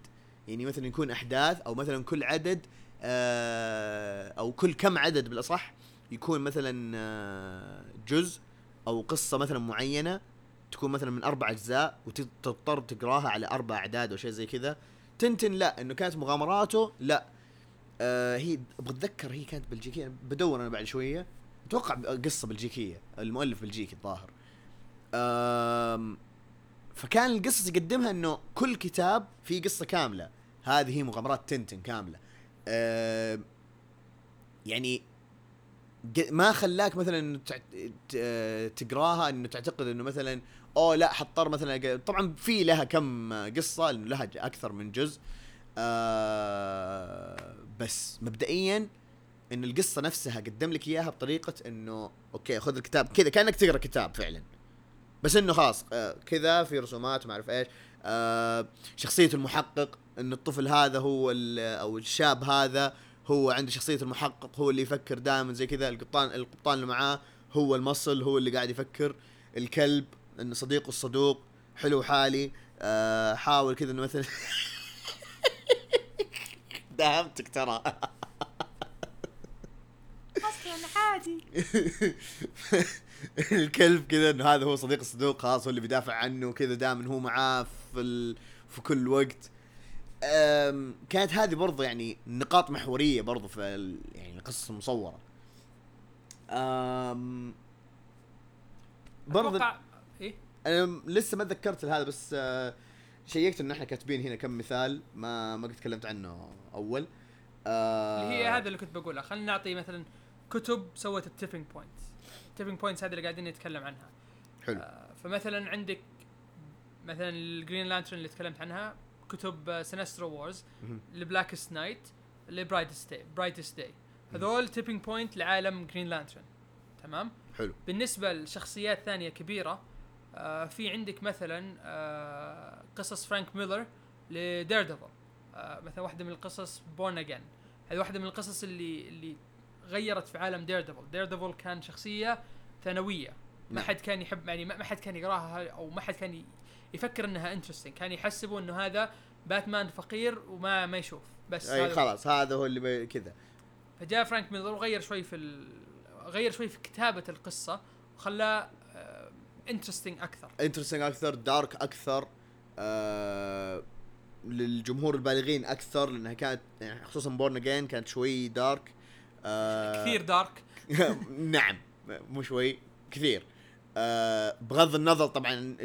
يعني مثلا يكون أحداث أو مثلا كل عدد آه أو كل كم عدد بالأصح. يكون مثلا آه جزء أو قصة مثلا معينة تكون مثلا من أربع أجزاء وتضطر تقراها على أربع أعداد أو شيء زي كذا. تنتن لا إنه كانت مغامراته لا. آه هي أبغى اتذكر هي كانت بلجيكيه بدور أنا بعد شوية. أتوقع قصة بلجيكيه المؤلف بلجيكي الظاهر. فكان القصص يقدمها إنه كل كتاب فيه قصة كاملة. هذه هي مغامرات تنتن كاملة. أم يعني ما خلاك مثلا تقراها إنه تعتقد إنه مثلا أوه لا حضطر مثلا طبعا في لها كم قصة لها أكثر من جزء. آه بس مبدئيا إن القصة نفسها قدم لك إياها بطريقة إنه أوكي خذ الكتاب كذا كأنك تقرأ كتاب فعلا. بس إنه خلاص آه كذا في رسومات وما أعرف إيش. آه شخصية المحقق إن الطفل هذا هو أو الشاب هذا هو عنده شخصية المحقق هو اللي يفكر دائما زي كذا القبطان القبطان اللي معاه هو المصلي هو اللي قاعد يفكر الكلب انه صديقه الصدوق حلو حالي آه حاول كذا إنه مثلا [laughs] داهمتك ترى أصلا عادي [laughs] الكلب كذا إنه هذا هو صديق الصدوق خلاص هو اللي بيدافع عنه كذا دائما هو معاه في ال... في كل وقت. كانت هذه برضو يعني نقاط محورية برضو في. يعني القصص المصورة. أم... برضو أتوقع إيه؟ أنا لسه ما تذكرت هذا بس آه، شيكت إن إحنا كاتبين هنا كم مثال ما ما قد تكلمت عنه أول. آه اللي هي هذا اللي كنت بقولها خلينا نعطي مثلا كتب سوت ال tipping point ال tipping points هذه اللي قاعدين نتكلم عنها. حلو. آه، فمثلا عندك مثلا الجرين لانترن اللي تكلمت عنها. كتب سينسترو wars مهم. ال Blackest Night ال Brightest Day Brightest Day هذول tipping point لعالم جرين لانترن تمام؟ حلو. بالنسبة لشخصيات ثانية كبيرة آه في عندك مثلا آه قصص فرانك ميلر لدير ديفل آه مثلا واحدة من القصص Born Again هذه واحدة من القصص اللي اللي غيرت في عالم دير ديفل دير ديفل كان شخصية ثانوية. ما نعم. حد كان يحب يعني ما حد كان يقراها أو ما حد كان يفكر إنها interesting كان يحسبوا إنه هذا باتمان فقير وما ما يشوف. بس أي هذا خلاص هذا هو اللي بي- كذا. فجاء فرانك ميلر وغير شوي في ال... غير شوي في كتابة القصة وخلاه interesting أكثر. interesting أكثر dark أكثر آه للجمهور البالغين أكثر لأنها كانت يعني خصوصا Born Again كانت شوي dark آه كثير dark [laughs] نعم مو شوي كثير. آه بغض النظر طبعا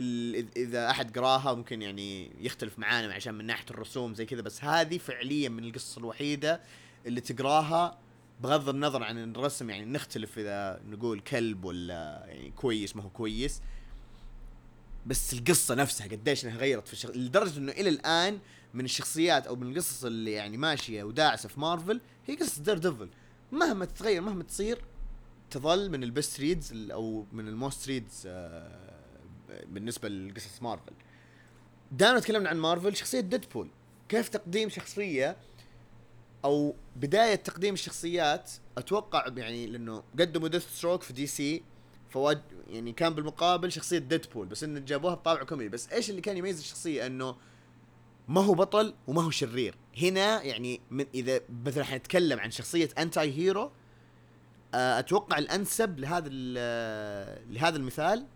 إذا أحد قراها ممكن يعني يختلف معانا عشان من ناحية الرسوم زي كذا بس هذه فعليا من القصص الوحيدة اللي تقراها بغض النظر عن الرسم يعني نختلف إذا نقول كلب ولا يعني كويس ما هو كويس. بس القصة نفسها قديش إنها غيرت في الشخص لدرجة إنه إلى الآن من الشخصيات أو من القصص اللي يعني ماشية وداعسة في مارفل هي قصة دير ديفل مهما تتغير مهما تصير تظل من ال best reads أو من ال most reads بالنسبة لقصص مارفل. دائما تكلمنا عن مارفل شخصية ديدبول كيف تقديم شخصية أو بداية تقديم الشخصيات؟ أتوقع يعني لأنه قدموا ديث ستروك في دي سي فواج يعني كان بالمقابل شخصية ديدبول بس انه جابوها بطابع كوميدي. بس إيش اللي كان يميز الشخصية؟ إنه ما هو بطل وما هو شرير. هنا يعني من إذا مثلا حنتكلم عن شخصية anti hero آه، أتوقع الأنسب لهذا ال- لهذا المثال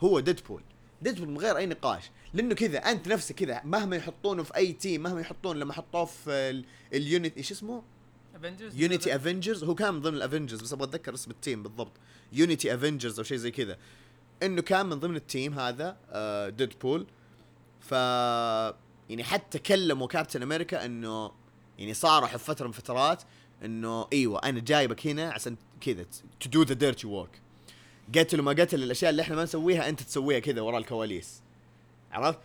هو ديدبول ديدبول من غير أي نقاش. لأنه كذا أنت نفسك كذا مهما يحطونه في أي team مهما يحطون لما حطوه في ال- ال unit إيش اسمه؟ Avengers Unity Avengers هو كان من ضمن ال Avengers بس أبغى أتذكر اسم ال team بالضبط. Unity Avengers أو شيء زي كذا. إنه كان من ضمن ال team هذا آه ديدبول ف يعني حتى كلموا كابتن أمريكا إنه يعني صارحوا في فتره من فترات. إنه إيوه أنا جايبك هنا عشان كذا to do the dirty work قتل وما قتل الأشياء اللي إحنا ما نسويها أنت تسويها كذا ورا الكواليس. عرفت؟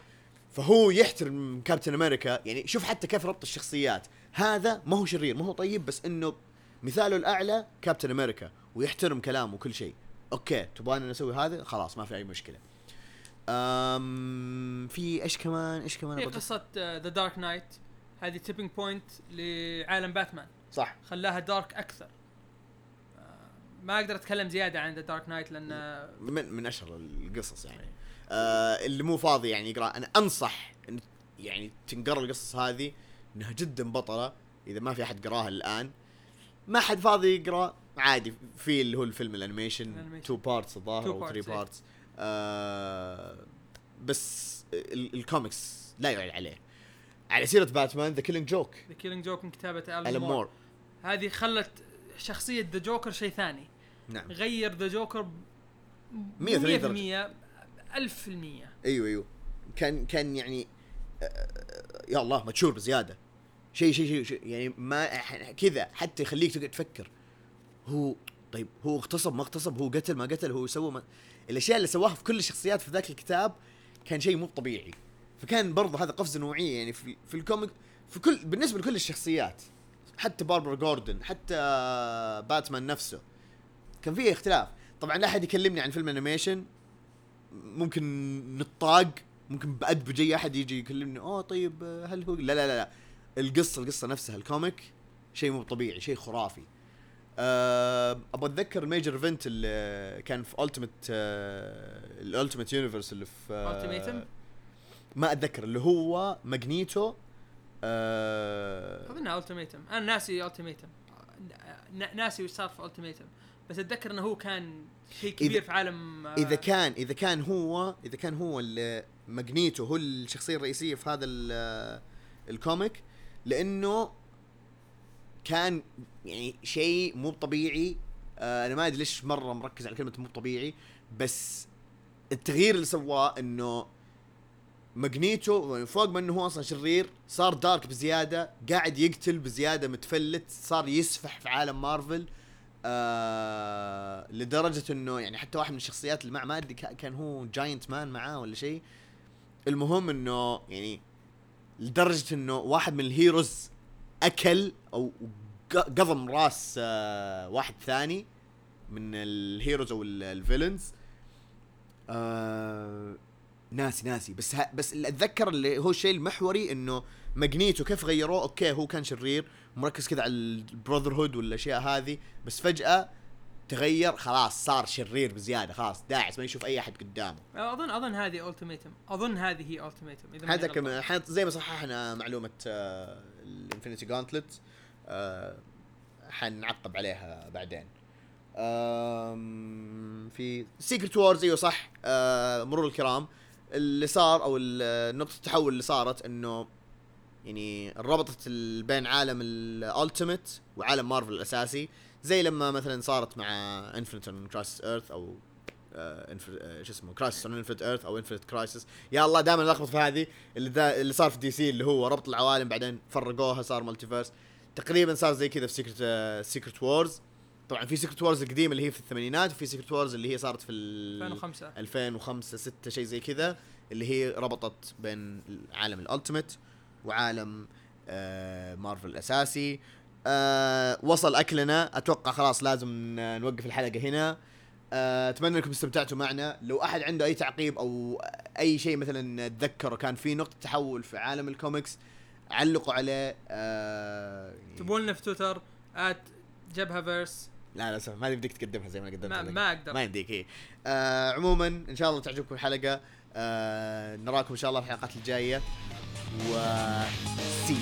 فهو يحترم كابتن أمريكا يعني شوف حتى كيف ربط الشخصيات. هذا ما هو شرير ما هو طيب بس إنه مثاله الأعلى كابتن أمريكا ويحترم كلامه وكل شيء. أوكي تبغانا نسوي هذا؟ خلاص ما في أي مشكلة. أم في إيش كمان؟ إيش كمان أبغى- قصة The Dark Knight هذه tipping point لعالم باتمان صح. خلاها dark أكثر. آه، ما أقدر أتكلم زيادة عن The Dark Knight لأن من من أشهر القصص يعني. آه اللي مو فاضي يعني يقرأ. أنا أنصح إن يعني تنقرأ القصص هذه إنها جدا بطلة. إذا ما في أحد قراها الآن. ما حد فاضي يقرأ. عادي. في اللي هو الفيلم ال animation. two parts الظاهر أو 3 parts، إيه. parts آه بس ال- الكوميكس لا يعلى عليه. على سيرة باتمان The Killing Joke The Killing Joke من كتابة الان مور هذه خلت شخصية the Joker شيء ثاني. نعم. غير the Joker 180 100% 1000% أيوه أيوه. كان كان يعني آه، يا الله متشور بزيادة. شيء شيء شيء شيء يعني ما كذا حتى يخليك تقعد تفكر. هو طيب هو اغتصب ما اغتصب هو قتل ما قتل هو سوى ما الأشياء اللي سواها في كل الشخصيات في ذاك الكتاب كان شيء مو طبيعي. فكان برضه هذا قفزة نوعية يعني في في الكوميك في كل بالنسبة لكل الشخصيات حتى باربرا جوردن حتى باتمان نفسه كان فيه اختلاف طبعا لا أحد يكلمني عن فيلم انيميشن ممكن نطاق ممكن بأدب جاي أحد يجي يكلمني أوه طيب هل هو لا لا لا, لا. القصة القصة نفسها ال comic شيء مو طبيعي شيء خرافي أه أبغى أتذكر ال major event اللي كان في Ultimate ال Ultimate Universe اللي في Ultimatum؟ ما أتذكر اللي هو Magneto أه اظنها Ultimatum. أنا ناسي Ultimatum. ناسي وش صار في Ultimatum. بس أتذكر إنه هو كان شيء كبير إذا- في عالم آه، إذا كان إذا كان هو إذا كان هو اللي Magneto هو الشخصية الرئيسية في هذا ال- ال comic لأنه كان يعني شيء مو طبيعي. آه أنا ما أدري ليش مرة مركز على كلمة مو طبيعي بس التغيير اللي سواه إنه Magneto فوق ما إنه هو أصلا شرير صار dark بزيادة قاعد يقتل بزيادة متفلت صار يسفح في عالم مارفل آه لدرجة إنه يعني حتى واحد من الشخصيات اللي معه ما أدري كا- كان هو Giant Man معاه ولا شيء. المهم إنه يعني لدرجة إنه واحد من ال heroes أكل أو قضم راس آه واحد ثاني من ال heroes أو ال- ال villains آه ناسي ناسي. بس ها بس اللي أتذكر اللي هو الشيء المحوري إنه Magneto كيف غيروه؟ أوكي هو كان شرير مركز كذا على ال Brotherhood والأشياء هذه بس فجأة تغير خلاص صار شرير بزيادة خلاص داعس ما يشوف أي أحد قدامه. أظن أظن هذه Ultimatum أظن هذه هي Ultimatum إذا غلطان. كمان زي ما صححنا معلومة ال Infinity Gauntlet حنعقب عليها بعدين. في Secret Wars إيوه صح آه، مرور الكرام. اللي صار أو نقطة التحول اللي صارت إنه يعني ربطت بين عالم ال Ultimate وعالم مارفل الأساسي. زي لما مثلا صارت مع Infinite Crisis Earth أو آه، آه، شو اسمه Crisis on Infinite Earths أو Infinite Crisis يا الله دائما الخبط في هذه اللي اللي صار في DC اللي هو ربط العوالم بعدين فرقوها صار multiverse تقريبا صار زي كذا في Secret Secret Wars طبعا في Secret Wars القديمة اللي هي في الثمانينات وفي Secret Wars اللي هي صارت في ال 2005 2005 6 شيء زي كذا اللي هي ربطت بين عالم ال Ultimate وعالم آه مارفل الأساسي. آه وصل أكلنا. أتوقع خلاص لازم نوقف الحلقة هنا. آه، أتمنى أنكم استمتعتوا معنا. لو أحد عنده أي تعقيب أو أي شيء مثلا تذكره كان في نقطة تحول في عالم الكوميكس علقوا عليه. آه اكتبوا لنا في تويتر جبهه فيرس لا لا سمح ما يمديك تقدمها زي ما قدمتها ما. ما أقدر ما يمديك إيه. آه عموما إن شاء الله تعجبكم الحلقة آه نراكم إن شاء الله في الحلقات الجاية و سي